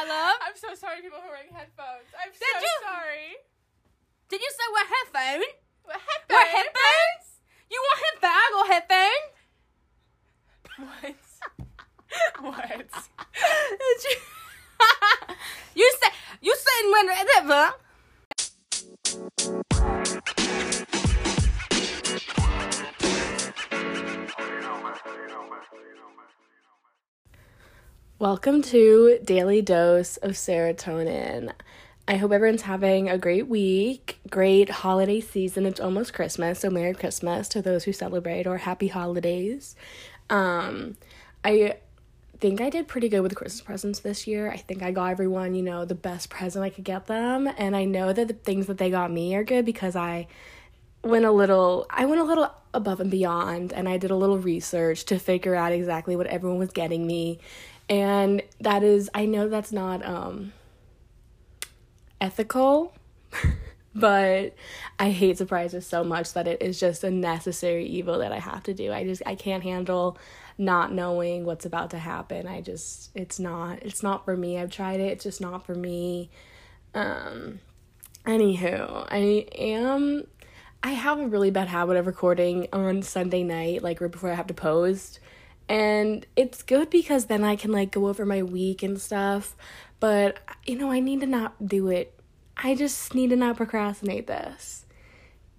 my love. I'm so sorry, people who are wearing headphones. I'm Did so you- sorry. Did you say wear headphone? What headphones? Wear headphones? You want headbag or headphone? What? what? Did you? you said you said when whatever. Welcome to Daily Dose of Serotonin. I hope everyone's having a great week, great holiday season. It's almost Christmas, so Merry Christmas to those who celebrate or Happy Holidays. Um, I think I did pretty good with the Christmas presents this year. I think I got everyone, you know, the best present I could get them, and I know that the things that they got me are good because I went a little I went a little above and beyond and I did a little research to figure out exactly what everyone was getting me. And that is I know that's not um ethical, but I hate surprises so much that it is just a necessary evil that I have to do. I just I can't handle not knowing what's about to happen. I just it's not it's not for me. I've tried it. It's just not for me. Um anywho, I am I have a really bad habit of recording on Sunday night like right before I have to post. And it's good because then I can like go over my week and stuff. But you know, I need to not do it. I just need to not procrastinate this.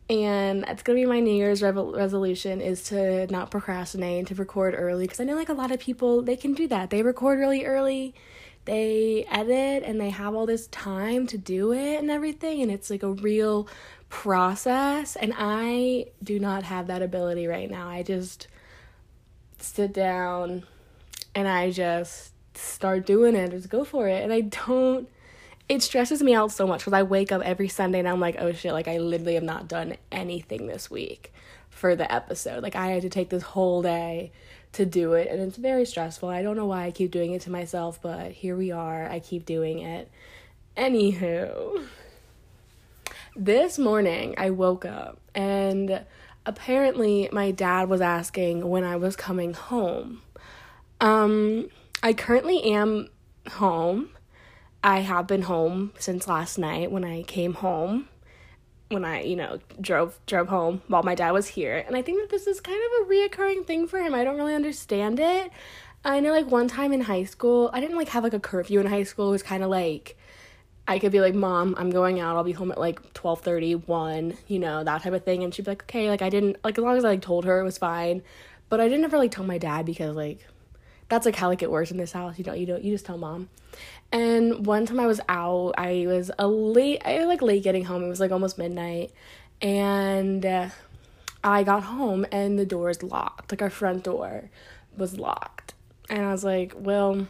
And it's gonna be my New Year's revo- resolution is to not procrastinate and to record early because I know like a lot of people they can do that. They record really early, they edit, and they have all this time to do it and everything, and it's like a real process. And I do not have that ability right now. I just sit down and I just start doing it, just go for it, and I don't it stresses me out so much because I wake up every Sunday and I'm like, oh shit, like I literally have not done anything this week for the episode. Like I had to take this whole day to do it and it's very stressful. I don't know why I keep doing it to myself, but here we are. I keep doing it. Anywho, this morning I woke up and apparently my dad was asking when I was coming home. Um, I currently am home. I have been home since last night when I came home. When I, you know, drove drove home while my dad was here. And I think that this is kind of a reoccurring thing for him. I don't really understand it. I know like one time in high school, I didn't like have like a curfew in high school. It was kind of like I could be like, "Mom, I'm going out. I'll be home at like 12:30, 1, you know, that type of thing." And she'd be like, "Okay." Like I didn't like as long as I like told her it was fine. But I didn't ever like tell my dad because like that's like how like it works in this house. You don't you don't you just tell mom. And one time I was out, I was a late I like late getting home. It was like almost midnight. And uh, I got home and the door is locked. Like our front door was locked. And I was like, "Well,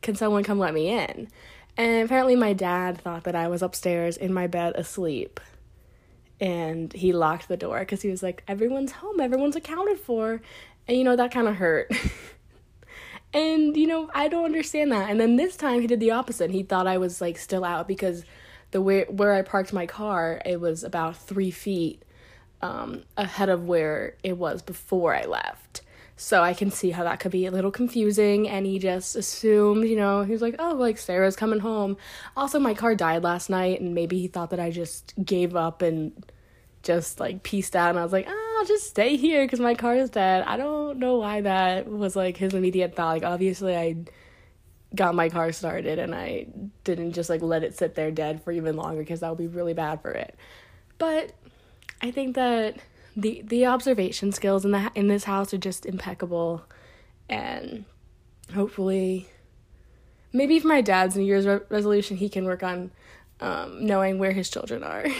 can someone come let me in?" And apparently my dad thought that I was upstairs in my bed asleep. And he locked the door cuz he was like, "Everyone's home. Everyone's accounted for." And you know that kind of hurt. And you know, I don't understand that. And then this time he did the opposite. He thought I was like still out because the way where I parked my car, it was about three feet um, ahead of where it was before I left. So I can see how that could be a little confusing. And he just assumed, you know, he was like, "Oh, like Sarah's coming home." Also, my car died last night, and maybe he thought that I just gave up and just like pieced out and I was like, oh, I'll just stay here because my car is dead. I don't know why that was like his immediate thought. Like, obviously, I got my car started and I didn't just like let it sit there dead for even longer because that would be really bad for it. But I think that the the observation skills in the in this house are just impeccable, and hopefully, maybe for my dad's New Year's re- resolution, he can work on um, knowing where his children are.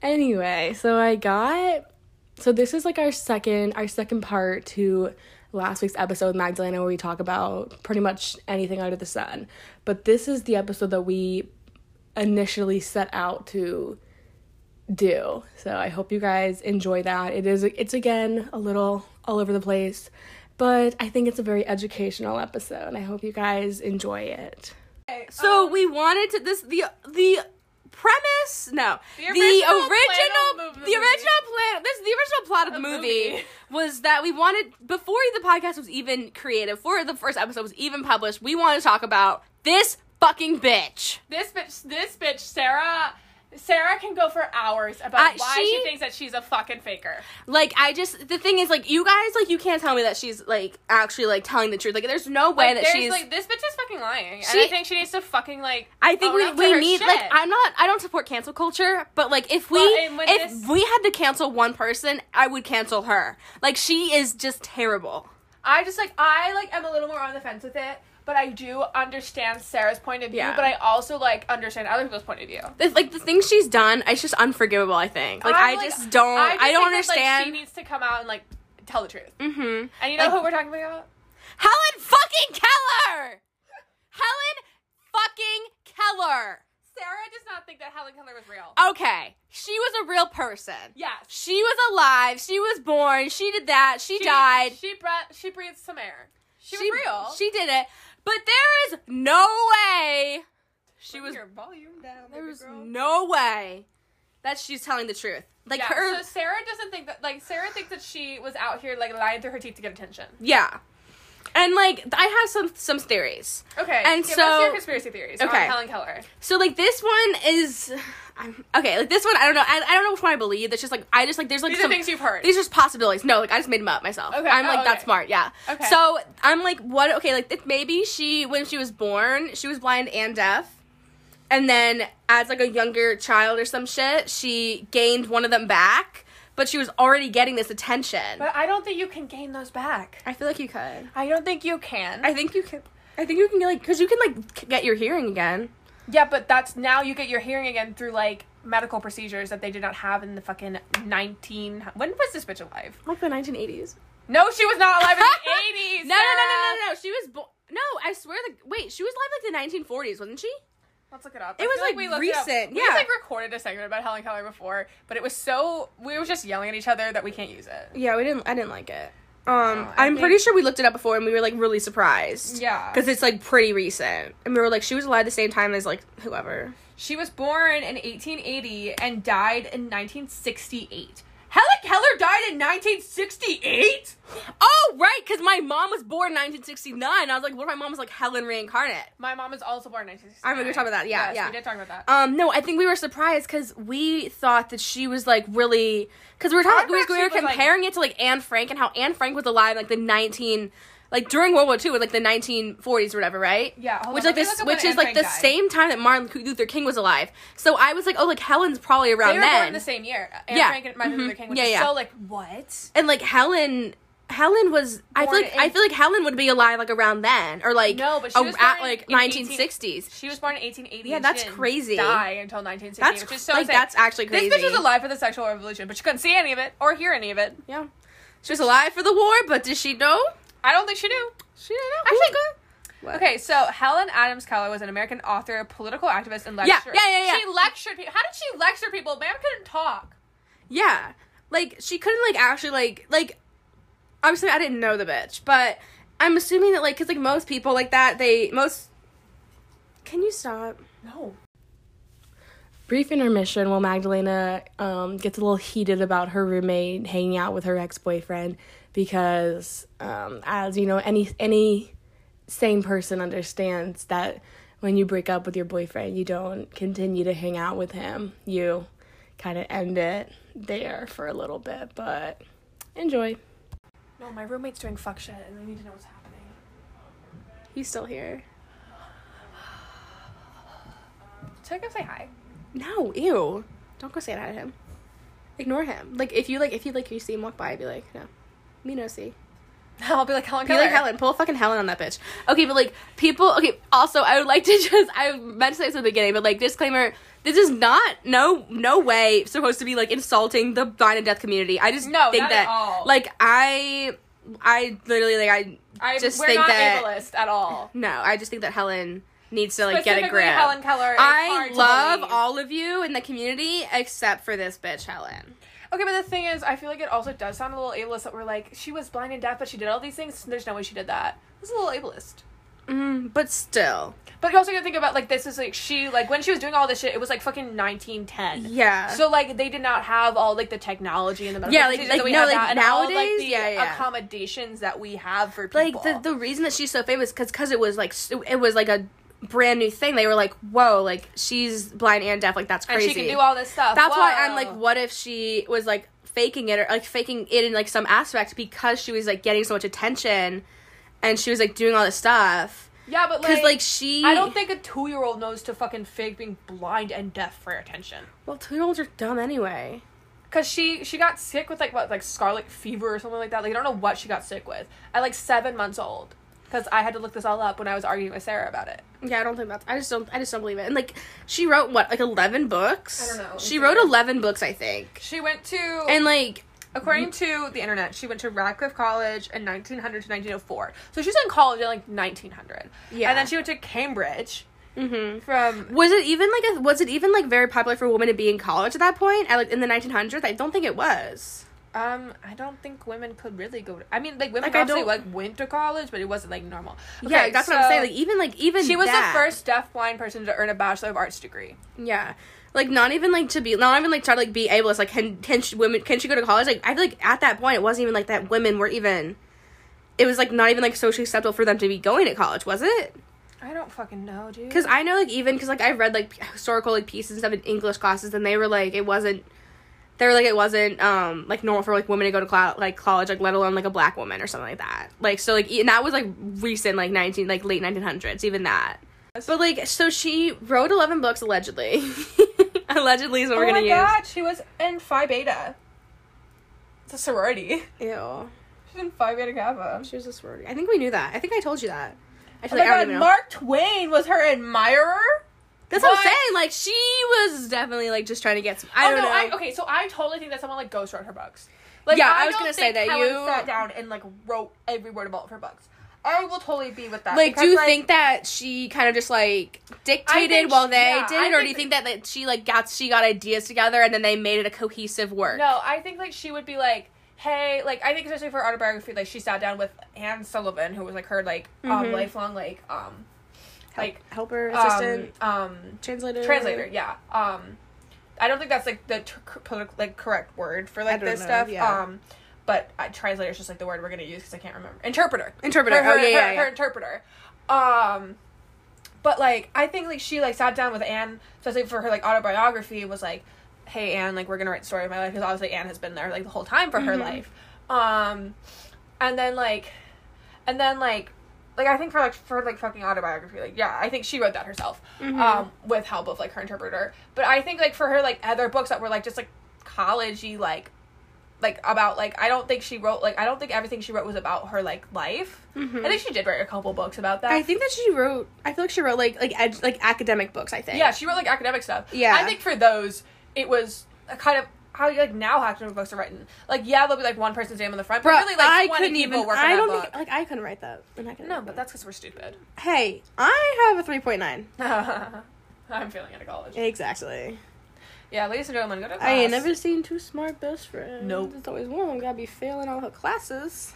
Anyway, so I got so this is like our second our second part to last week's episode with Magdalena where we talk about pretty much anything under the sun. But this is the episode that we initially set out to do. So I hope you guys enjoy that. It is it's again a little all over the place, but I think it's a very educational episode. I hope you guys enjoy it. Okay, So um, we wanted to this the the premise no The the original original, plan of the the original plan this the original plot of the The movie, movie. was that we wanted before the podcast was even created before the first episode was even published we wanted to talk about this fucking bitch This bitch, this bitch, Sarah. Sarah can go for hours about Uh, why she- she thinks that she's a fucking faker. like i just the thing is like you guys like you can't tell me that she's like actually like telling the truth like there's no way Like, that there's she's like this bitch is fucking lying, She- and I think she needs to fucking like. I think we, we need shit. like I'm not I don't support cancel culture, but like if we Well, if this- we had to cancel one person, I would cancel her. Like she is just terrible. I just like I like am a little more on the fence with it, but I do understand Sarah's point of view. Yeah. But I also like understand other people's point of view. Like the things she's done, it's just unforgivable. I think. Like I, I'm, just don't. I, just don't think that, like, understand. she needs to come out and like tell the truth. mm-hmm. And you know Like- who we're talking about? Helen fucking Keller. Helen fucking Keller. Sarah does not think that Helen Keller was real. Okay, she was a real person. yes. She was alive. She was born. She did that. She, died. She breath. She breathed some air. She, was real. She did it. But there is no way she Bring was your volume down. There was girl. no way that she's telling the truth. Like yeah, her, So Sarah doesn't think that. Like Sarah thinks that she was out here like lying through her teeth to get attention. yeah. And like I have some some theories. Okay. And give so- us your conspiracy theories. Okay. Helen Keller. So like this one is, I'm, okay. Like this one, I don't know. I, I don't know which one I believe. It's just like I just like there's like These some are things you've heard. these are just possibilities. No, like I just made them up myself. Okay, I'm oh, like that okay. smart. Yeah. Okay. So I'm like, what? Okay, like it, maybe she when she was born, she was blind and deaf. And then as like a younger child or some shit, she gained one of them back, but she was already getting this attention. but I don't think you can gain those back. I feel like you could. I don't think you can. I think you can. I think you can like because you can like get your hearing again. yeah, but that's now you get your hearing again through like medical procedures that they did not have in the fucking nineteen. When was this bitch alive? Like the 1980s. No, she was not alive in the eighties. No, no, no, no, no, no. She was bo- no. I swear. Like wait, she was alive like the 1940s, wasn't she? Let's look it up. It I was, feel like, we looked it up. recent, We yeah. just, like recorded a segment about Helen Keller before, but it was so we were just yelling at each other that we can't use it. Yeah, we didn't. I didn't like it. Um, I I'm think- pretty sure we looked it up before and we were like really surprised. Yeah. because it's like pretty recent, and we were like, she was alive the same time as like whoever. She was born in 1880 and died in 1968. Helen Keller died in 1968? Oh, right, because my mom was born in 1969. I was like, what if my mom was like Helen reincarnate? My mom is also born in 1969. I remember we were talking about that, yeah, Yes, yeah. we did talk about that. Um, no, I think we were surprised because we thought that she was like really because we were talking we were, thought we were was, like- comparing it to like Anne Frank and how Anne Frank was alive in, like the 19 like during World War II like the 1940s or whatever, right? Yeah, which on, like this look up when which is like the died. same time that Martin Luther King was alive. So I was like, oh, like Helen's probably around they were then. born the same year. Anne Yeah. Frank and Martin Mhm. Luther King, Yeah, yeah. so like, what? and like Helen Helen was I feel like in- I feel like Helen would be alive like around then or like No, but she a- was at born like in 1960s. She was born in 1880. Yeah, that's crazy. Die until 1960, That's which is so like insane. that's actually crazy. This bitch was alive for the sexual revolution, but she couldn't see any of it or hear any of it. Yeah. She was alive for the war, but did she know? I don't think she knew. She didn't know. Actually, What? Okay, so Helen Adams Keller was an American author, political activist, and Yeah, lecturer. yeah, yeah, yeah. She lectured people. How did she lecture people? Man couldn't talk. Yeah. Like she couldn't like actually like like obviously I didn't know the bitch, but I'm assuming that like cuz like most people like that they most Can you stop? No. brief intermission while Magdalena um, gets a little heated about her roommate hanging out with her ex boyfriend because, um, as you know, any any sane person understands that when you break up with your boyfriend, you don't continue to hang out with him. You kind of end it there for a little bit, but enjoy. No, my roommate's doing fuck shit, and I need to know what's happening. He's still here. Should I go say hi? No, ew. Don't go say hi to him. Ignore him. Like if you like if you like you see him walk by, be like, no. Me no see. I'll be like Helen Be Keller. like Helen. Pull a fucking Helen on that bitch. Okay, but like people. Okay. Also, I would like to just. I meant to say this at the beginning, but like disclaimer. This is not no no way supposed to be like insulting the blind and deaf community. I just No, think not that at all. like I I literally like I I just we're think not that ableist at all. no I just think that Helen needs to like get a grip. Helen Keller. I love all of you in the community except for this bitch Helen. Okay, but the thing is, I feel like it also does sound a little ableist that we're like, she was blind and deaf, but she did all these things. There's no way she did that. It's a little ableist. Mm, but still, But you also gotta think about like this is like she like when she was doing all this shit, it was like fucking nineteen ten. yeah. So like they did not have all like the technology and the medical Yeah, like- like, that we no, have like, now, and all, like, nowadays, the yeah, yeah. accommodations that we have for like people. the the reason that she's so famous because because it was like it was like a brand new thing. They were like, whoa, like she's blind and deaf. Like that's and crazy. she can do all this stuff. That's why I'm like, what if she was like faking it or like faking it in like some aspect because she was like getting so much attention and she was like doing all this stuff yeah, but like, like, she I don't think a two year old knows to fucking fake being blind and deaf for attention. well two year olds are dumb anyway. Cause she she got sick with like what like scarlet fever or something like that. Like I don't know what she got sick with at like seven months old. Cause I had to look this all up when I was arguing with Sarah about it. Yeah, I don't think that's. I just don't. I just don't believe it. And like, she wrote what like eleven books. I don't know. She wrote eleven books, I think. She went to And like, according to the internet, she went to Radcliffe College in 1900 to 1904. So she was in college in like 1900. Yeah. And then she went to Cambridge mhm. from was it even like a, was it even like very popular for women to be in college at that point? At, like in the 1900s, I don't think it was. Um, I don't think women could really go. To, I mean, like women Like, obviously like went to college, but it wasn't like normal. yeah, Okay, that's what I'm saying. Like even like even she was that, the first deaf blind person to earn a bachelor of arts degree. Yeah. Like not even like to be not even like try to like be able. It's like can can she, women can she go to college? Like I feel like at that point it wasn't even like that women were even. It was like not even like socially acceptable for them to be going to college, was it? I don't fucking know, dude. Because I know like even because like I read like historical like pieces and stuff in English classes, and they were like it wasn't. They were like it wasn't um like normal for like women to go to cl- like college like let alone like a black woman or something like that like so like and that was like recent like nineteen like late nineteen hundreds even that but like so she wrote eleven books allegedly allegedly is what oh we're gonna my use god, she was in Phi Beta. It's a sorority. Ew. She's in Phi Beta Kappa. She was a sorority. I think we knew that. I think I told you that. I Oh feel my like god, don't even know. Mark Twain was her admirer. That's what I'm saying. Like she was definitely like just trying to get some. I oh don't no, know. I, okay, so I totally think that someone like ghost wrote her books. Like, Yeah, I was gonna say that Helen you- sat down and like wrote every word of all of her books. I will totally be with that. Like, do because, you think that she kind of just like dictated while she- they yeah, did I or do you think that, that she like got she got ideas together and then they made it a cohesive work? No, I think like she would be like, hey, like I think especially for autobiography, like she sat down with Anne Sullivan, who was like her like um Mhm. lifelong like um like helper, um, assistant, um translator, translator, yeah. Um, I don't think that's like the t- like correct word for like this know, stuff. yeah. Um, but uh, translator is just like the word we're gonna use because I can't remember. Interpreter. interpreter. Her, her, oh yeah, yeah, her, yeah. her interpreter. Um, but like I think like she like sat down with Anne, especially for her like autobiography, was like, "Hey Anne, like we're gonna write the story of my life because obviously Anne has been there like the whole time for her Mhm. life." Um, and then like, and then like. Like I think for like for like fucking autobiography, like yeah, I think she wrote that herself, Mhm. um, with help of like her interpreter. But I think like for her like other books that were like just like collegey like like about like I don't think she wrote like I don't think everything she wrote was about her like life. Mhm. I think she did write a couple books about that. I think that she wrote. I feel like she wrote like like ed, like academic books. I think. yeah, she wrote like academic stuff. Yeah. I think for those it was a kind of how like now how academic books are written. Like yeah, there'll be like one person's name on the front, but Bro, really like I twenty couldn't people even. work on I that don't book. think like I couldn't write that. in academic no, book. but that's because we're stupid. hey, I have a three point nine. I'm feeling out of college. Exactly. Yeah, ladies and gentlemen, go to class. I ain't never seen two smart best friends. Nope. It's always one of them gotta be failing all her classes.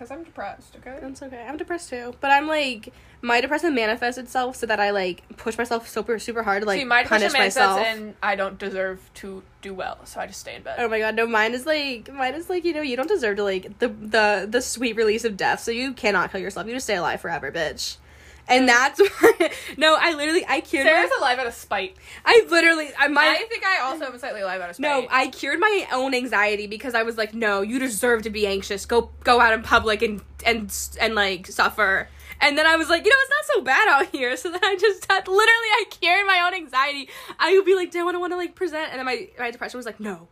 Because I'm depressed. Okay. That's okay. I'm depressed too. But I'm like my depression manifests itself so that I like push myself super super hard to like See, my punish myself. and I don't deserve to do well, so I just stay in bed. Oh my god, no, mine is like mine is like, you know, you don't deserve to like the the the sweet release of death, so you cannot kill yourself. You just stay alive forever, bitch. And that's why no, I literally I cured Sarah's my, alive out of spite. I literally I my I think I also am slightly alive out of spite. No, I cured my own anxiety because I was like, no, you deserve to be anxious. Go go out in public and and and like suffer. And then I was like, you know, it's not so bad out here. So then I just had, literally I cured my own anxiety. I would be like, do I want to want to like present? And then my my depression was like, no,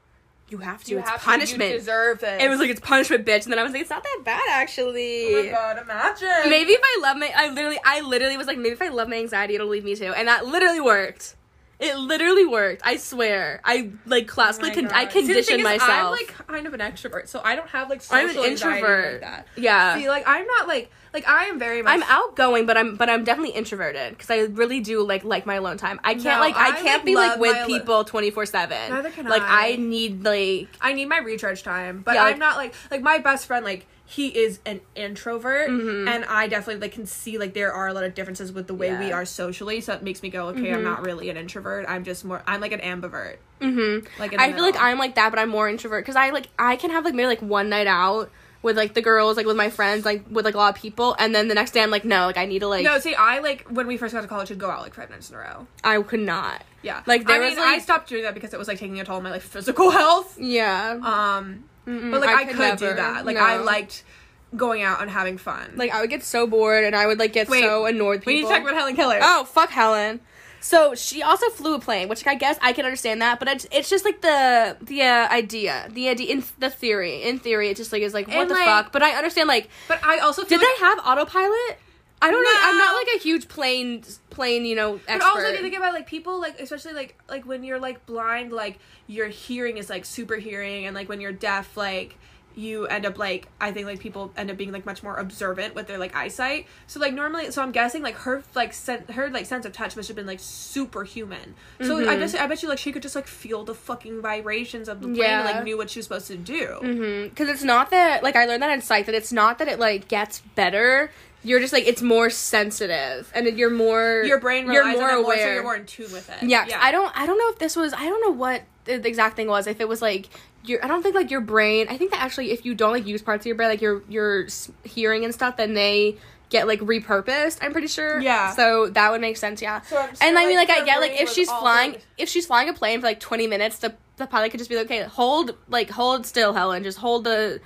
you have to. you it's have punishment. To, you deserve it. it was like it's punishment, bitch. And then I was like, it's not that bad actually. Oh my god, imagine. Maybe if I love my, I literally, I literally was like, maybe if I love my anxiety, it'll leave me too, and that literally worked. It literally worked. I swear. I like Oh classically, my con-. I See, conditioned is, myself. I'm like kind of an extrovert, so I don't have like social I'm an anxiety introvert. like that. yeah. See, like I'm not like like I am very much. I'm outgoing, but I'm but I'm definitely introverted because I really do like like my alone time. I can't No, like I I, can't like, be like with people twenty four seven. Neither can Like I. I need like I need my recharge time, but Yeah, like- I'm not like like my best friend. Like he is an introvert Mhm. and I definitely like can see like there are a lot of differences with the way we are socially so it makes me go okay I'm not really an introvert I'm just more I'm like an ambivert Mm-hmm. like I feel like. I'm like that, but I'm more introvert because I like I can have like maybe like one night out with like the girls, like with my friends, like with like a lot of people, and then the next day I'm like, no, like I need to like no see I like when we first got to college would go out like five nights in a row I could not. yeah Like, there I was, mean I stopped doing that because it was like taking a toll on my like physical health Yeah, um Mm-mm, but like I, could, do that like No. I liked going out and having fun like I would get so bored and I would like get Wait, so annoyed. with we need to talk about Helen Keller Oh fuck Helen. So she also flew a plane, which I guess I can understand that, but it's, just like the the uh, idea, the idea in the theory. In theory, it just like is like what And, the like- fuck. But I understand like, but I also did like they have autopilot? I don't know. I'm not like a huge plane plane you know expert. But also, if you think about like people, like especially like like when you're like blind, like your hearing is like super hearing, and like when you're deaf, like you end up like I think like people end up being like much more observant with their like eyesight. So like normally, so I'm guessing like her like sen- her like sense of touch must have been like superhuman. So I Mhm. just I bet you like she could just like feel the fucking vibrations of the plane Yeah. and like knew what she was supposed to do. Mm-hmm. Because it's not that like I learned that in psych that it's not that it like gets better. You're just like it's more sensitive and you're more Your brain you're more it more, so aware. you're more in tune with it. Yeah, I don't I don't know if this was I don't know what the exact thing was. If it was like your I don't think like your brain. I think that actually if you don't like use parts of your brain like your your hearing and stuff, then they get like repurposed. I'm pretty sure. Yeah. So that would make sense. Yeah. So and I mean, like, I get like if she's flying if she's flying a plane for like 20 minutes, the the pilot could just be like, okay, hold like hold still, Helen, just hold the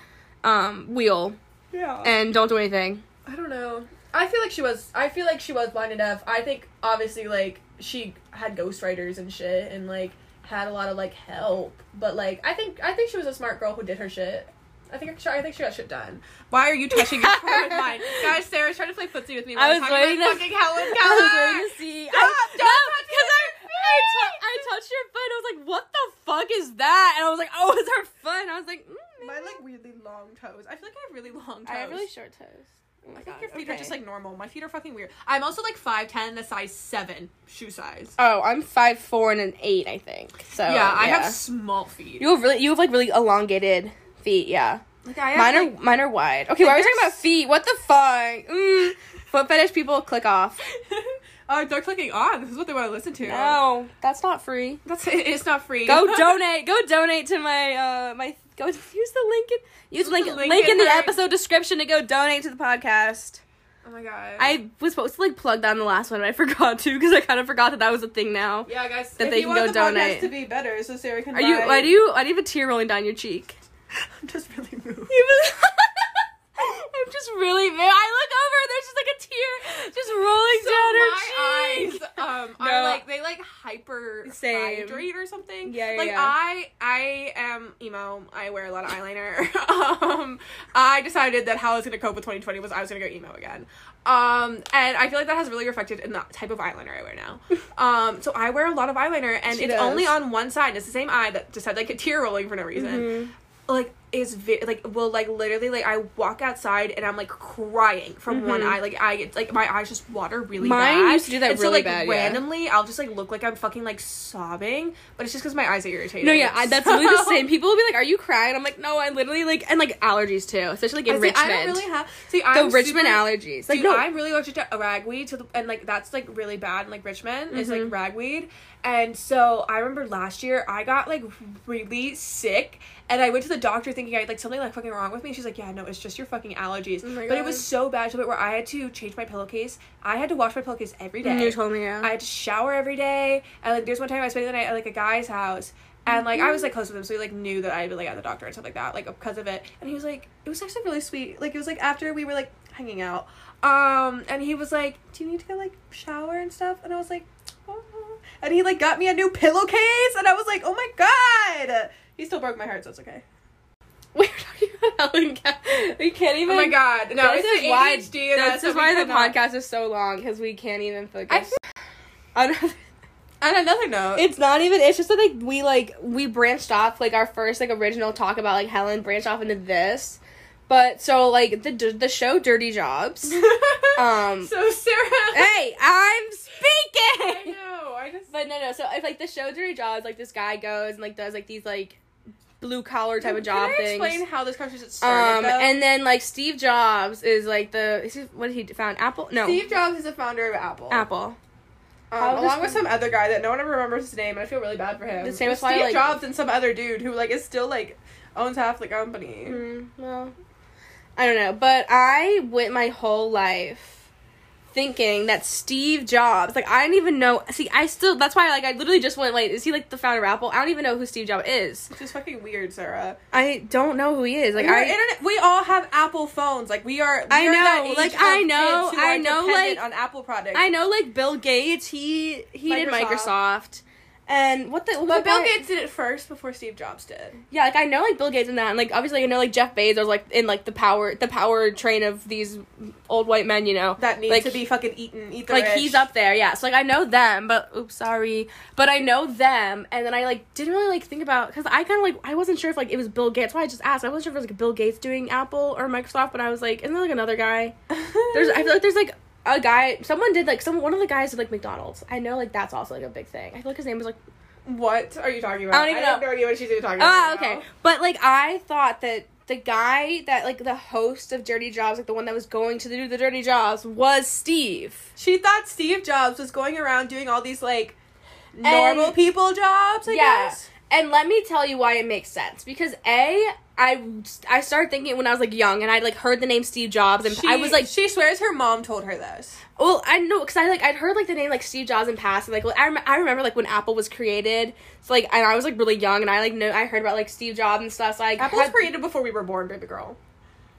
um wheel Yeah. and don't do anything. I don't know. I feel like she was. I feel like she was blind enough. I think obviously like she had ghostwriters and shit, and like had a lot of like help. But like I think I think she was a smart girl who did her shit. I think I think she got shit done. Why are you touching your phone with mine, guys? Sarah's trying to play footsie with me. I was talking waiting about to- fucking Helen I was waiting to see. Stop, I, don't no, touch because I, I, feet. tou- I touched your foot. I was like, what the fuck is that? And I was like, oh, it's her foot. And I was like, mm, My like weirdly long toes. I feel like I have really long toes. I have really short toes. Oh I think God, your feet are just like normal. My feet are fucking weird. I'm also like five ten, and a size seven shoe size. Oh, I'm five four and an eight, I think. So yeah, I have small feet. You have really, you have like really elongated feet. Yeah, like I have, mine are like- mine are wide. Okay, why are we talking about feet? What the fuck? Mm. Foot fetish people, click off. Oh, they're clicking on. This is what they want to listen to. No, that's not free. That's it's not free. Go donate. Go donate to my uh my. Go use the link in use the link, the link, link in the episode description to go donate to the podcast. oh my god. I was supposed to like plug that in the last one, but I forgot to because I kind of forgot that that was a thing now. yeah, guys. that if they you can go the donate. to be better, so Sarah can. Are you? buy- Why do you? I have a tear rolling down your cheek. I'm just really moved. Just really. I look over. There's just like a tear just rolling So down her cheek. eyes um No. are like they like hyper Same. hydrate or something. Yeah, yeah, Like yeah. I I am emo. I wear a lot of eyeliner. um I decided that how I was gonna cope with 2020 was I was gonna go emo again. Um and I feel like that has really reflected in the type of eyeliner I wear now. um so I wear a lot of eyeliner and She it's does. only on one side. It's the same eye that just had like a tear rolling for no reason Mhm. like is ve- like will like literally like I walk outside and I'm like crying from one Mhm. eye like I get like my eyes just water really Mine bad. used to do that and really so, like, bad, yeah. Randomly, I'll just like look like I'm fucking like sobbing, but it's just because my eyes are irritated. No, yeah, I, that's literally the same. People will be like, "Are you crying?" I'm like, "No, I literally like," and like allergies too, especially like in I see, Richmond. I don't really have see the I'm Richmond super- allergies. Like, Dude, no, I'm really allergic to ragweed to the, and like that's like really bad in like Richmond is like Mhm. ragweed. And so I remember last year I got like really sick and I went to the doctor thinking I like something like fucking wrong with me. She's like, Yeah, no, it's just your fucking allergies. Oh but it was so bad to the point where I had to change my pillowcase. I had to wash my pillowcase every day. you told me, yeah. I had to shower every day. And like there's one time I spent the night at like a guy's house. And like I was like close with him, so he like knew that I had like at the doctor and stuff like that, like because of it. And he was like, it was actually really sweet. Like it was like after we were like hanging out, um, and he was like, "Do you need to go like shower and stuff?" And I was like, oh. and he like got me a new pillowcase, and I was like, "Oh my god!" He still broke my heart, so it's okay. We're talking about Helen Keller. We can't even. Oh my god, no, this it's is why. ADHD. This that's is why the podcast is so long because we can't even I focus. On- On another note, it's not even. It's just that like we like we branched off like our first like original talk about like Helen branched off into this, but so like the the show Dirty Jobs. um, so Sarah. hey, I'm I speaking. know. I just. But no, no. So if like the show Dirty Jobs, like this guy goes and like does like these like blue collar type of job Can I things. explain how this conversation started? Um, though? and then like Steve Jobs is like the is he, what did he found Apple? No, Steve Jobs is the founder of Apple. Apple. Um, along with some other guy that no one ever remembers his name, and I feel really bad for him. The same It's with why, Steve like- Jobs and some other dude who like is still like owns half the company. Mm, well, I don't know, but I went my whole life thinking that Steve Jobs, like I didn't even know. See, I still that's why like I literally just went like, is he like the founder of Apple? I don't even know who Steve Jobs is. Which is fucking weird, Sarah. I don't know who he is. Like we, I. internet, we all have Apple phones. Like we are. We I are know, age like, I know, I know, like- on Apple products. I know, like Bill Gates, he he did Microsoft. And what the what But Bill Gates did it first before Steve Jobs did. Yeah, like I know like Bill Gates and that, and like obviously I know like Jeff Bezos like in like the power the power train of these old white men, you know. That need Like, to be fucking eaten. Eat like rich. he's up there, yeah. So like I know them, but oops, sorry, but I know them, and then I like didn't really like think about because I kind of like I wasn't sure if like it was Bill Gates. That's why I just asked. I wasn't sure if it was like Bill Gates doing Apple or Microsoft, but I was like, isn't there like another guy? There's I feel like there's like a guy. Someone did like some one of the guys did like McDonald's. I know like that's also like a big thing. I feel like his name was like What are you talking about? I don't even have know. no idea what she's even talking about. Ah, right okay. now. But like I thought that the guy that like the host of Dirty Jobs, like the one that was going to do the Dirty Jobs, was Steve. She thought Steve Jobs was going around doing all these like normal And- people jobs. I Yeah. guess. And let me tell you why it makes sense. Because A, I I started thinking when I was like young and I like heard the name Steve Jobs and She, I was like, she swears her mom told her this. well, I know because I like I'd heard like the name like Steve Jobs in past and like I, rem- I remember like when Apple was created. So like and I was like really young and I like know I heard about like Steve Jobs and stuff. So I Apple was created before we were born, baby girl.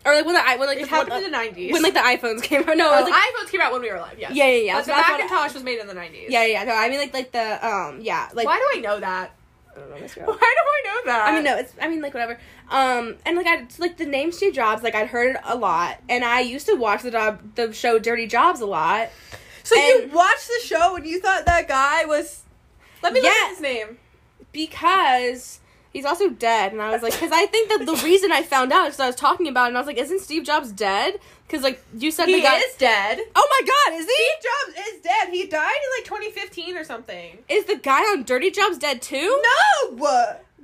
or like when the I when like It the, happened when, in the nineties. when like the iPhones came out. No, oh, was, like, iPhones came out when we were alive. Yes. Yeah, yeah, yeah. But So the what I- Macintosh was made in the nineties. Yeah, yeah, no, I mean like like the um yeah, like Why do I know that? I don't know, Miss Why do I know that? I mean no, it's I mean like whatever. Um and like I like the name Steve Jobs, like I'd heard it a lot and I used to watch the job the show Dirty Jobs a lot. So you watched the show and you thought that guy was. Let me look at his name. Because he's also dead and I was like cuz I think that the reason I found out is I was talking about it and I was like isn't Steve Jobs dead? Cuz like you said He the guy is dead. Oh my god, is he? Steve Jobs is dead. He died in like 2015 or something. Is the guy on Dirty Jobs dead too? No.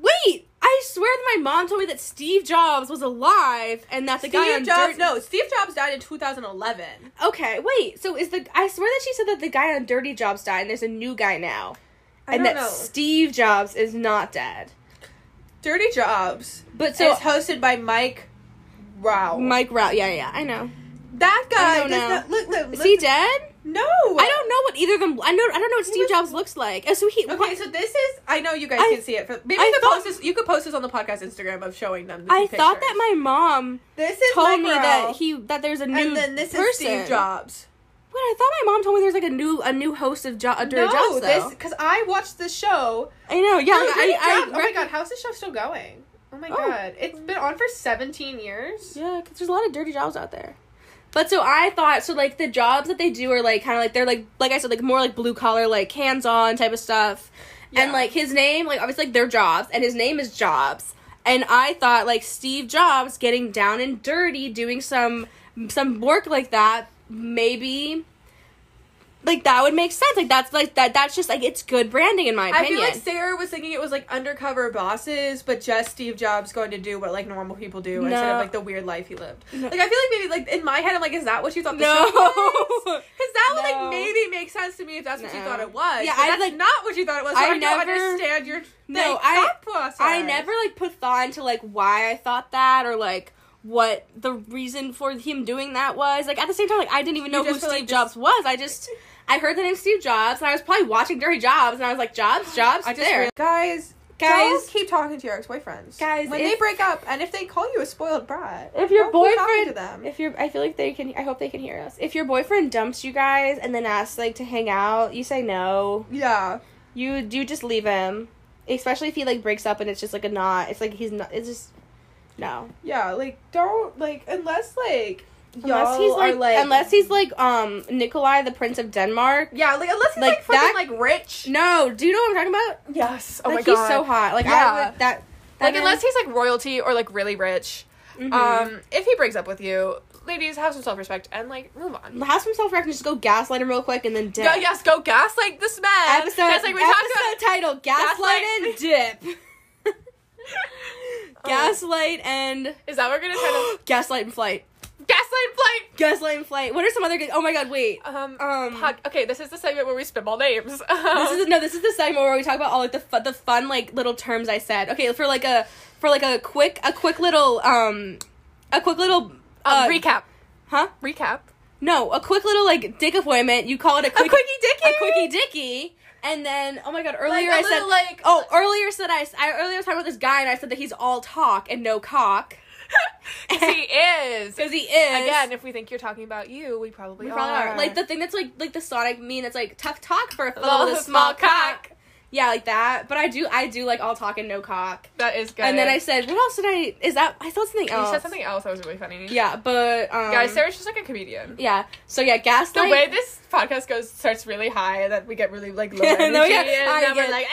Wait, I swear that my mom told me that Steve Jobs was alive and that the Steve guy on Jobs. Dirt- No, Steve Jobs died in 2011. Okay, wait. So is the I swear that she said that the guy on Dirty Jobs died and there's a new guy now. I and don't that know. Steve Jobs is not dead. Dirty Jobs. But So it's hosted by Mike. Wow. Mike Rowe, yeah, yeah, I know. That guy. I know. not- look, look, Is he dead? No. I don't know what either of them. I know. I don't know what Steve was- Jobs looks like. Oh, so he. Okay, what- so this is. I know you guys I- can see it. For, maybe I you could thought- post this. You could post this on the podcast Instagram of showing them. The I thought that my mom This is told Mike me Rowe, that he that there's a new and then this person. is Steve Jobs. Wait, I thought my mom told me there's like a new a new host of jo- Dirty no, Jobs though. this because I watched the show. I know. Yeah, like, I, I, Jobs. oh my god, how's the show still going? Oh my Oh. god, it's been on for 17 years. Yeah, because there's a lot of dirty jobs out there. But so I thought so like the jobs that they do are like kind of like they're like like I said like more like blue collar like hands on type of stuff, and like his name like obviously like their jobs and his name is Jobs, and I thought like Steve Jobs getting down and dirty doing some some work like that maybe. Like that would make sense. Like that's like that. That's just like it's good branding in my I opinion. I feel like Sarah was thinking it was like undercover bosses, but just Steve Jobs going to do what like normal people do instead of like the weird life he lived. No. Like I feel like maybe like in my head I'm like, is that what you thought the No. show was? Because that would like maybe make sense to me if that's what you thought it was. Yeah, I, that's like- not what you thought it was. So I I, don't never- understand your No, like, I- thought process. I never like put thought into like why I thought that or like what the reason for him doing that was. Like at the same time, like I didn't even know who Steve like, Jobs was. I just I heard the name Steve Jobs and I was probably watching Dirty Jobs and I was like Jobs, Jobs, I there. realized- guys, Guys- keep talking to your ex-boyfriends. Guys, when if- they break up and if they call you a spoiled brat, if your don't keep talking boyfriend to them. if your I feel like they can I hope they can hear us. If your boyfriend dumps you guys and then asks like to hang out, you say no. yeah, You you just leave him. Especially if he like breaks up and it's just like a not it's like he's not it's just no. yeah, like don't like unless like Unless y'all he's are, like, like unless he's like um Nikolai the Prince of Denmark. yeah, like unless he's like, like, fucking that- like rich. No, do you know what I'm talking about? Yes. Oh like my god, he's so hot. Like I Yeah. would that, that like man- unless he's like royalty or like really rich. Mhm. Um, if he breaks up with you, ladies, have some self respect and like move on. have some self respect and just go gaslight him real quick and then dip. Go, yes, go gaslight this man. Episode, like we talked episode about. title: Gaslight Gaslight- and dip. Gaslight and Is that what we're gonna try to Gaslight and Flight. gaslight flight? Gaslight and Flight. What are some other good? Oh my god, wait. Um, Um, pod- okay, this is the segment where we spitball names. This is no. This is the segment where we talk about all like the fu- the fun like little terms I said. Okay, for like a for like a quick a quick little um a quick little um, uh, recap. huh? Recap. No, a quick little like dick appointment. You call it a quick, quickie dicky? a quickie dicky. And then oh my god, earlier I said like- oh earlier said I, I earlier was talking about this guy and I said that he's all talk and no cock 'Cause he is. because he is Again, if we think you're talking about you, we probably, We are. probably are. Like the thing that's like like the Sonic meme that's like tough talk for a fellow with a small cock. Yeah, like that. But I do I do like all talk and no cock. that is good. And then I said, what else did I? Is that I thought something else? you said something else that was really funny. Yeah, but um, Guys, Sarah's just like a comedian. Yeah. So yeah, gaslight. The way this podcast goes starts really high, and then we get really like low And energy, then we get- and I then we're like,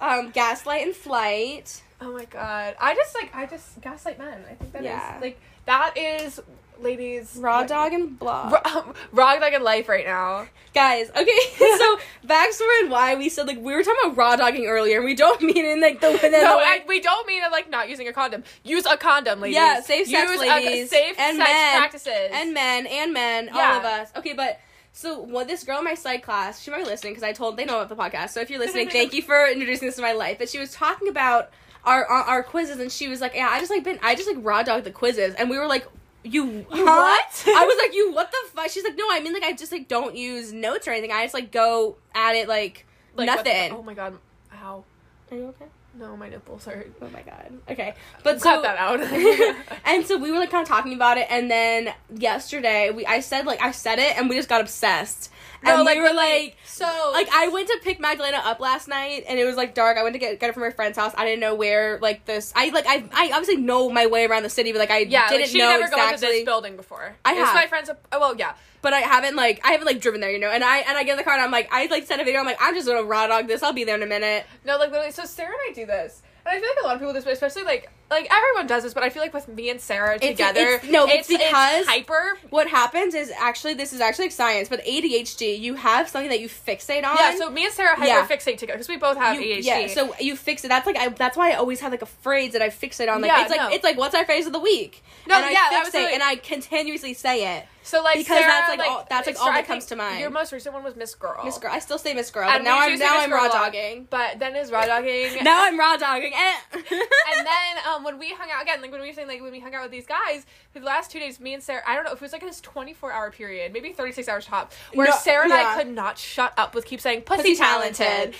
"Ah!" um, gaslight and flight. oh my god, I just like I just gaslight men. I think that is Yeah. like that is ladies Raw like, dog and blah. Raw, raw dog in life right now. Guys, okay. so backstory and why we said like we were talking about raw dogging earlier, and we don't mean in like the, the, No, I, we don't mean it like not using a condom. Use a condom, ladies. Yeah, safe sex, Use ladies, A, safe and sex men, practices. and men and men, all of us. Okay, but so what this girl in my psych class, she might be listening because I told they know about the podcast. So if you're listening, thank you for introducing this to my life. But she was talking about our our, our quizzes, and she was like, "Yeah, I just like been, I just like raw dog the quizzes," and we were like. You, huh? what? I was like, you what the fuck? She's like, no, I mean like I just like don't use notes or anything. I just like go at it like, Like, nothing. oh my god. how? Are you okay? No, my nipples hurt. Oh my god. Okay, but so, Cut that out. and so we were like kind of talking about it, and then yesterday we I said like I said it, and we just got obsessed. No, and like, we were like, so like I went to pick Magdalena up last night, and it was like dark. I went to get get it from my friend's house. I didn't know where like this. I like I I obviously know my way around the city, but like I yeah, didn't like, she know never exactly. gone to this building before. I It's have. my friend's. Oh well, yeah. but I haven't like I haven't like driven there, you know. And I and I get in the car and I'm like I like sent a video. I'm like I'm just gonna raw dog this. I'll be there in a minute. No, like literally. So Sarah and I do this, and I feel like a lot of people do this, but especially like like everyone does this. But I feel like with me and Sarah It's- together, it's- no, it's because- hyper. What happens is actually this is actually like science, but ADHD you have something that you fixate on. Yeah, so me and Sarah hyper Yeah. fixate together because we both have You- ADHD. Yeah, so you fix it. That's like I, that's why I always have like a phrase that I fixate on. Like Yeah, it's like no. it's like what's our phrase of the week? No, and I yeah, fixate really- and I continuously say it. So like Because Sarah, that's, like, all- that's, like, all that comes to mind. Your most recent one was Miss Girl. Miss Girl, I still say Miss Girl, And but now I'm now I'm raw dogging. But then is raw dogging. Now I'm raw dogging. And then um, when we hung out again, like when we were saying, like when we hung out with these guys, for the last two days, me and Sarah, I don't know if it was like this twenty four hour period, maybe thirty six hours top, where No, Sarah and yeah. I could not shut up with keep saying pussy, Pussy talented. talented.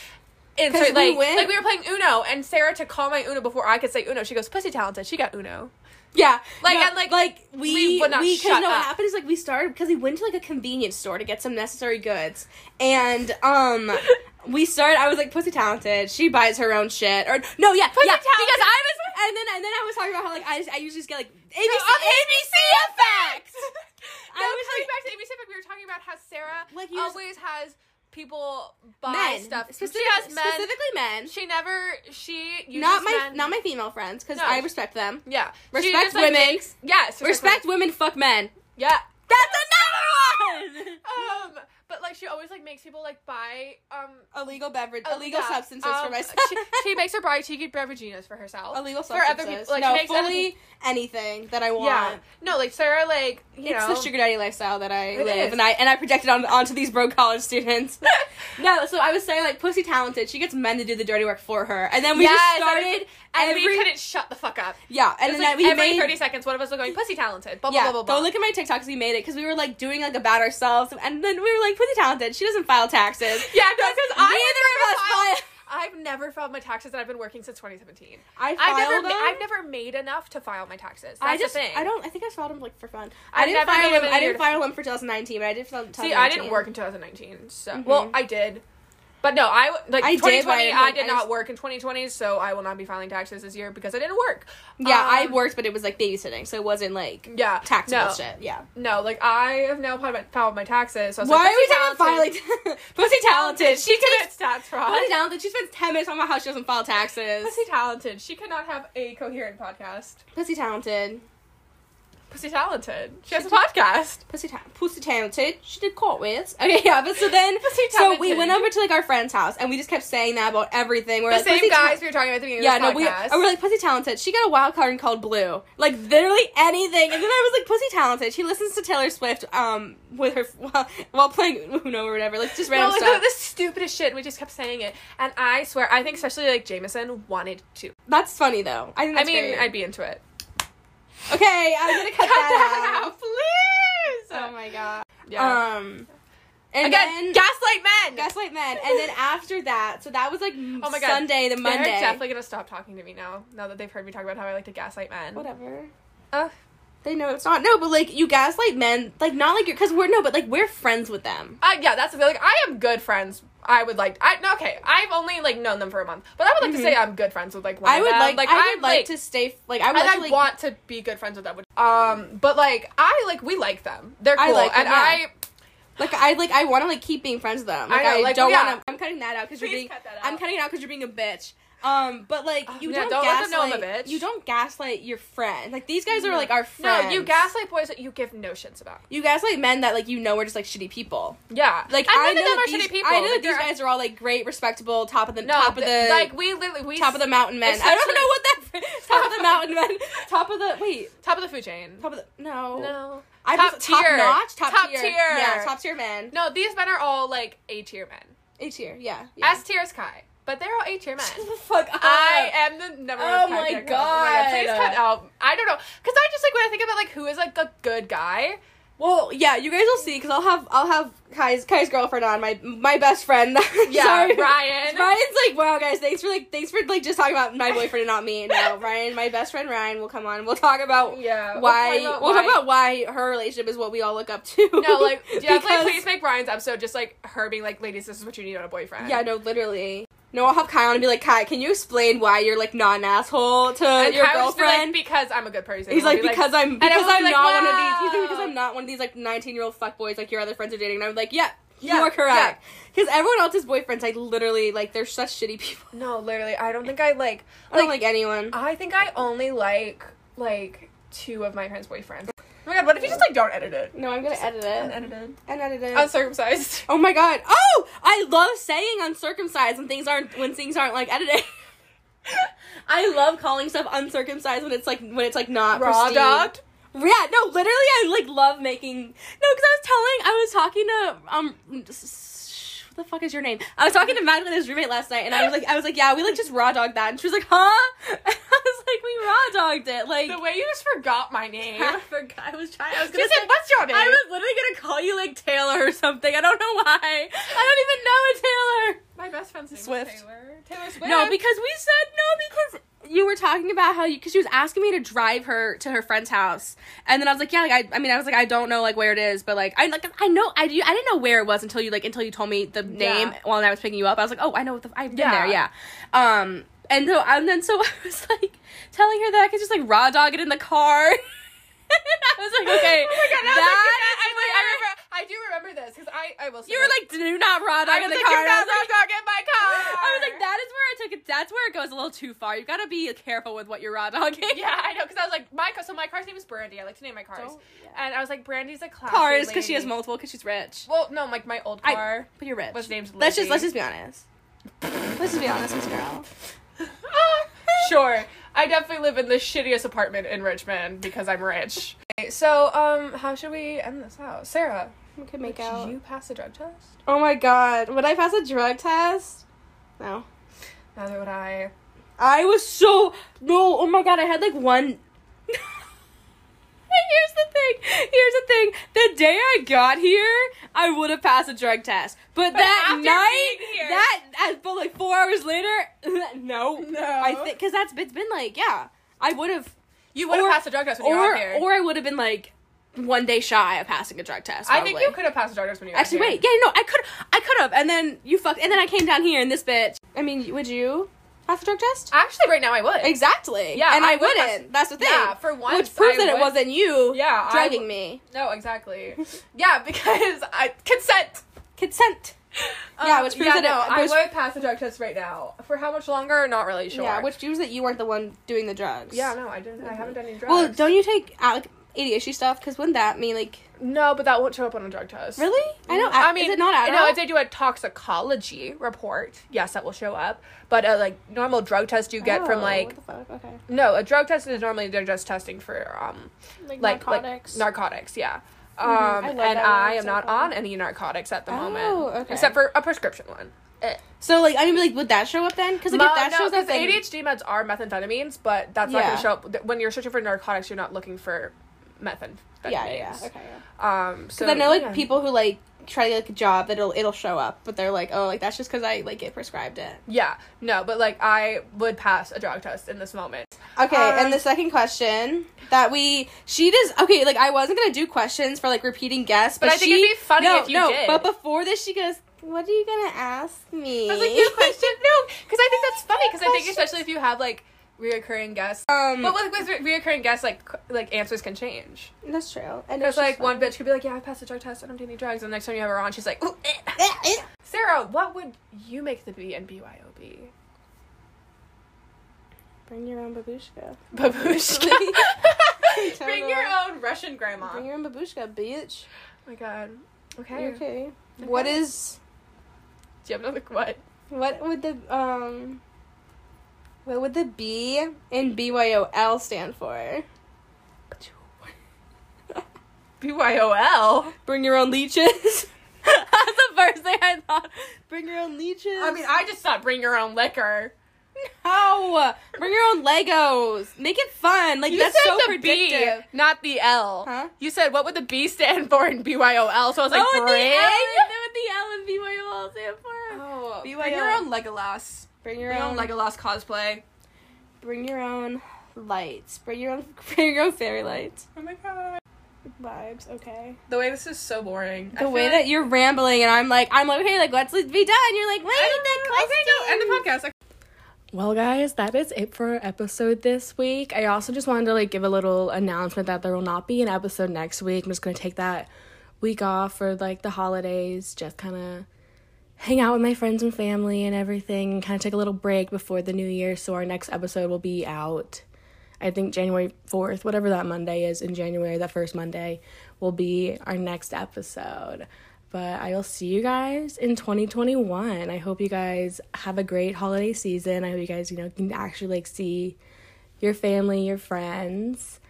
And so, we like, went- like we were playing Uno, and Sarah to call my Uno before I could say Uno, she goes pussy talented. She got Uno. yeah, Like, no, and, like, like we we would not we because shut no, what happened is like we started because we went to like a convenience store to get some necessary goods, and um. We started. I was like, "Pussy talented." She buys her own shit, or no, yeah, Pussy yeah. talented. Because I was, and then and then I was talking about how like I, just, I usually just get like ABC, on ABC effects. no, I was coming like- back to ABC, effect. we were talking about how Sarah Like, you just- always has people buy men stuff. specific- she has men. specifically men. She never. She Not my men. not my female friends because No. I respect them. Yeah. Respect like, women. makes- yes. Respect women, fuck men. Yeah. That's another one. Um, but like she always like makes people like buy um illegal beverage, uh, illegal yeah, substances for um, myself. she, she makes her buy tiki beveraginas for herself. illegal substances. for other people. Like no, she makes fully anything that I want. Yeah. No, like Sarah, like you it's know. the sugar daddy lifestyle that I live, is. and I and I project it on onto these broke college students. no, so I was saying like pussy talented. She gets men to do the dirty work for her, and then we Yes, just started and every we couldn't shut the fuck up. yeah, and then like we every made thirty seconds, one of us was going pussy talented. Blah blah yeah. blah blah blah. Go look at my TikToks. We made it because we were like doing like about ourselves, and then we were like pussy talented. She doesn't file taxes. yeah, no, because I neither of us file. I've never filed my taxes, and I've been working since 2017. I I've filed never, them. I've never made enough to file my taxes. That's I just the thing. I don't I think I filed them like for fun. I've I didn't file them. I didn't file them for 2019, but I did file them. See, I didn't work in 2019, so Mhm. well, I did, but no, I like I did, 2020. but I I, didn't, I not just- work in 2020, so I will not be filing taxes this year because I didn't work. Yeah, I Um, worked, but it was like babysitting, so it wasn't like Yeah, taxable no, shit. Yeah. No, like I have now filed my, taxes. So I was Why like, are we "Pussy talking talented." filing? Pussy talented. She commits. commits tax fraud. Pussy talented. She spends ten minutes talking about how she doesn't file taxes. Pussy talented. She cannot have a coherent podcast. Pussy talented. Pussy talented. She has a podcast. Pussy, ta- pussy talented. She did cartwheels. Okay, yeah, but so then, Pussy so we went over to like our friend's house, and we just kept saying that about everything. We're The like, same pussy ta- guys we were talking about the beginning Yeah, no, this we podcast. and we're like pussy talented. She got a wild card and called Blue, like literally anything. And then I was like pussy talented. She listens to Taylor Swift, um, with her while, while playing Uno or whatever, like just no, random like stuff. the, the stupidest shit. and We just kept saying it, and I swear, I think especially like Jameson wanted to. That's funny though. I think I mean, great. I'd be into it. Okay. I'm gonna cut, that, out. please. Oh my god. yeah. Um, and Again, then gaslight men. Gaslight Men, and then after that, so that was like Oh my God. Sunday, the Monday. They're definitely gonna stop talking to me now. Now that they've heard me talk about how I like to gaslight men. Whatever. Uh, They know it's not. No, but like you gaslight men, like not like you're because we're no, but like we're friends with them. uh, yeah, that's the thing. Like, I am good friends. I would like. I no, okay. I've only like known them for a month, but I would like Mhm. to say I'm good friends with like. One I of would them. like, Like I I'm, would like, to stay. Like I would and like I like. want to be good friends with them. Um, but like I like we like them. They're cool, I like them, and yeah. I Like I like I want to like keep being friends with them. Like I I, know, like, don't yeah. want to. I'm cutting that out because you're being. cut that I'm cutting it out because you're being a bitch. Um, but like Oh, you don't, don't gaslight. know I'm a bitch. You don't gaslight your friend. Like these guys are like our friends. no, you gaslight boys that you give no shits about. You gaslight men that like you know are just like shitty people. Yeah, Like I none know them that are these, shitty people. I know Like, that these guys are all like great, respectable, top of the No, top of the like we literally we top of the mountain men. I don't know what that top of the mountain men. Top of the wait. top of the food chain. Top of the no. No, I Top was top tier. notch. Top, Top tier. tier. Yeah, top tier men. no, these men are all like A tier men. A tier. Yeah. yeah. S tier is Kai, but they're all A tier men. Shut the fuck up. I am the number Oh one Kai my fan. Oh my God. Please cut out. I don't know, because I just like when I think about like who is like a good guy. Well, yeah, you guys will see because I'll have I'll have Kai's Kai's girlfriend on my my best friend. Yeah, Sorry. Ryan. Ryan's like, wow, guys, thanks for like, thanks for like just talking about my boyfriend and not me. No, Ryan, my best friend Ryan will come on. We'll talk about Yeah. why We'll, we'll talk talk about why her relationship is what we all look up to. No, like definitely Because- please make Ryan's episode just like her being like, ladies, this is what you need on a boyfriend. Yeah, no, literally. No, I'll have Kai on and be like, Kai, can you explain why you're like not an asshole to And your Kai just be like, girlfriend? because I'm a good person. He's like be because I'm and I because be I'm like, not one of these. He's like, because I'm not one of these like 19 year old fuck boys like your other friends are dating. And I'm like, yeah, you are correct. Because everyone else's boyfriends, like literally, like they're such shitty people. No, literally, I don't think I like. I don't like anyone. I think I only like like two of my friends' boyfriends. Oh my god, what if you just like don't edit it? No, I'm gonna edit it. Unedited. And edit it. Uncircumcised. Oh my god. Oh, I love saying uncircumcised when things aren't when things aren't like edited. I love calling stuff uncircumcised when it's like when it's like not Raw pristine. dogged. Yeah, no, literally, I like love making. No, because I was telling, I was talking to um, s- what the fuck is your name? I was talking to Magdalena's roommate last night, and I was like, I was like, yeah, we like just raw dogged that, and she was like, huh? And I was like, we raw dogged it, like. The way you just forgot my name. I forgot. I was trying. I was gonna said, say. "What's your name?" I was literally gonna call you like Taylor or something. I don't know why. I don't even know a Taylor. My best friend's name Swift. Taylor. Taylor Swift. No, because we said no because you were talking about how you because she was asking me to drive her to her friend's house, and then I was like, yeah, like I, I mean, I was like, I don't know like where it is, but like I like I know I do I didn't know where it was until you like until you told me the name Yeah. while I was picking you up. I was like, oh, I know what the I've been Yeah. there, yeah. Um, and so and then so I was like telling her that I could just like raw dog it in the car. I was like, okay, Oh my god, that I, like, I where- remember. I do remember this because I I will. say you were like, do not raw dog I in was the like, car. you're not was raw dog in my car. I was like, that is where I took it. That's where it goes a little too far. You gotta be careful with what you're raw dogging. Yeah, I know because I was like, my car. So my car's name is Brandy. I like to name my cars. Don't- And I was like, Brandy's a classy Cars because she has multiple because she's rich. Well, no, like my old I- car But you're rich. was named. let's just let's just be honest. Let's just be honest, Miss Girl. sure. I definitely live in the shittiest apartment in Richmond because I'm rich. Okay, so, um, how should we end this out? Sarah, We could make did out. you pass a drug test? Oh my god, would I pass a drug test? No. Neither would I. I was so no. Oh my god, I had like one. Here's the thing. Here's the thing. The day I got here, I would have passed a drug test. But, that night, here- that but like four hours later, no, No. I think because that's it's been like yeah, I would have You would have passed a drug test when you got here. or I would have been like one day shy of passing a drug test. I think you could have passed a drug test when you Actually, here. wait, yeah, no, I could, I could have, and then you fuck, and then I came down here, and this bitch. I mean, would you pass a drug test? Actually, right now I would. Exactly. Yeah, and I, I would wouldn't. pass- That's the thing. Yeah, for once, which proves I that it wasn't you. Yeah, drugging w- me. No, exactly. yeah, because I consent. Consent. Yeah, Um, which proves yeah, that no, it, I would pass the drug test right now. For how much longer? Not really sure. Yeah, which proves that you weren't the one doing the drugs. Yeah, no, I didn't. I haven't done any drugs. Well, don't you take Alec? ADHD stuff? Because wouldn't that mean like No, but that won't show up on a drug test. really? I know. I mean, is it not Adderall? No, if they do a toxicology report, yes, that will show up. But a like normal drug test you get from Oh, like what the fuck? Okay. no, a drug test is normally they're just testing for um Like, like narcotics. like narcotics, yeah. Um, I and I am so not fun. on any narcotics at the Oh, moment, okay. except for a prescription one. So like I mean like would that show up then? Because like Ma- if that no, shows up, 'cause then ADHD meds are methamphetamines, but that's not going to show up when you're searching for narcotics. You're not looking for methamphetamines. yeah, yeah, yeah. Okay. Um, so I know like yeah. people who like try like a job that it'll it'll show up, but they're like, oh, like that's just because I like get prescribed it. Yeah, no, but like I would pass a drug test in this moment. Okay, Um, and the second question that we she does okay, like I wasn't gonna do questions for like repeating guests, but, But I think she, it'd be funny no, if you no, did. But before this, she goes, "What are you gonna ask me?" I was like, you question? No, because I think that's funny. Because I think especially if you have like reoccurring guests, um, but with, with re- reoccurring guests, like like answers can change. that's true. And it's like one bitch could be like, yeah, I passed the drug test. I don't do any drugs. And the next time you have her on, she's like, Ooh, eh. Eh, eh. Sarah, what would you make the B and BYOB? Bring your own babushka. Babushka. Bring your own Russian grandma. Bring your own babushka, bitch. Oh my god. Okay. Okay. okay. What is Do you have another what? what would the um what would the B in BYOL stand for? BYOL. Bring your own leeches. That's the first thing I thought. Bring your own leeches. I mean, I just thought bring your own liquor. no. Bring your own Legos. Make it fun. Like You that's said so the predictive. B, not the L. Huh? You said what would the B stand for in BYOL? So I was like, oh, bring. the L. What the L and BYOL stand for? Oh, BYO. bring your own Legolas. Bring your Bring your own. own Legolas cosplay. bring your own lights. Bring your own. Bring your own fairy lights. Oh my god. Vibes. Okay. The way this is so boring. The way that you're rambling and I'm like, I'm like, okay, like let's be done. You're like, wait, that question. Okay, no, end the podcast. Well, guys, that is it for our episode this week. I also just wanted to like give a little announcement that there will not be an episode next week. I'm just gonna take that week off for like the holidays, just kind of hang out with my friends and family and everything, and kind of take a little break before the new year. So our next episode will be out. I think January 4th, whatever that Monday is in January, that first Monday will be our next episode. But I will see you guys in 2021. I hope you guys have a great holiday season. I hope you guys, you know, can actually like see your family, your friends.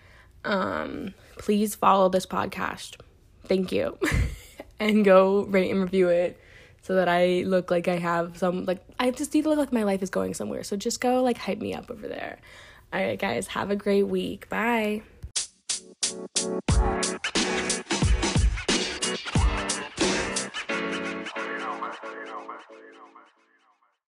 Um, please follow this podcast. Thank you. and go rate and review it so that I look like I have some like I just need to look like my life is going somewhere. So just go like hype me up over there. All right, guys, have a great week. Bye.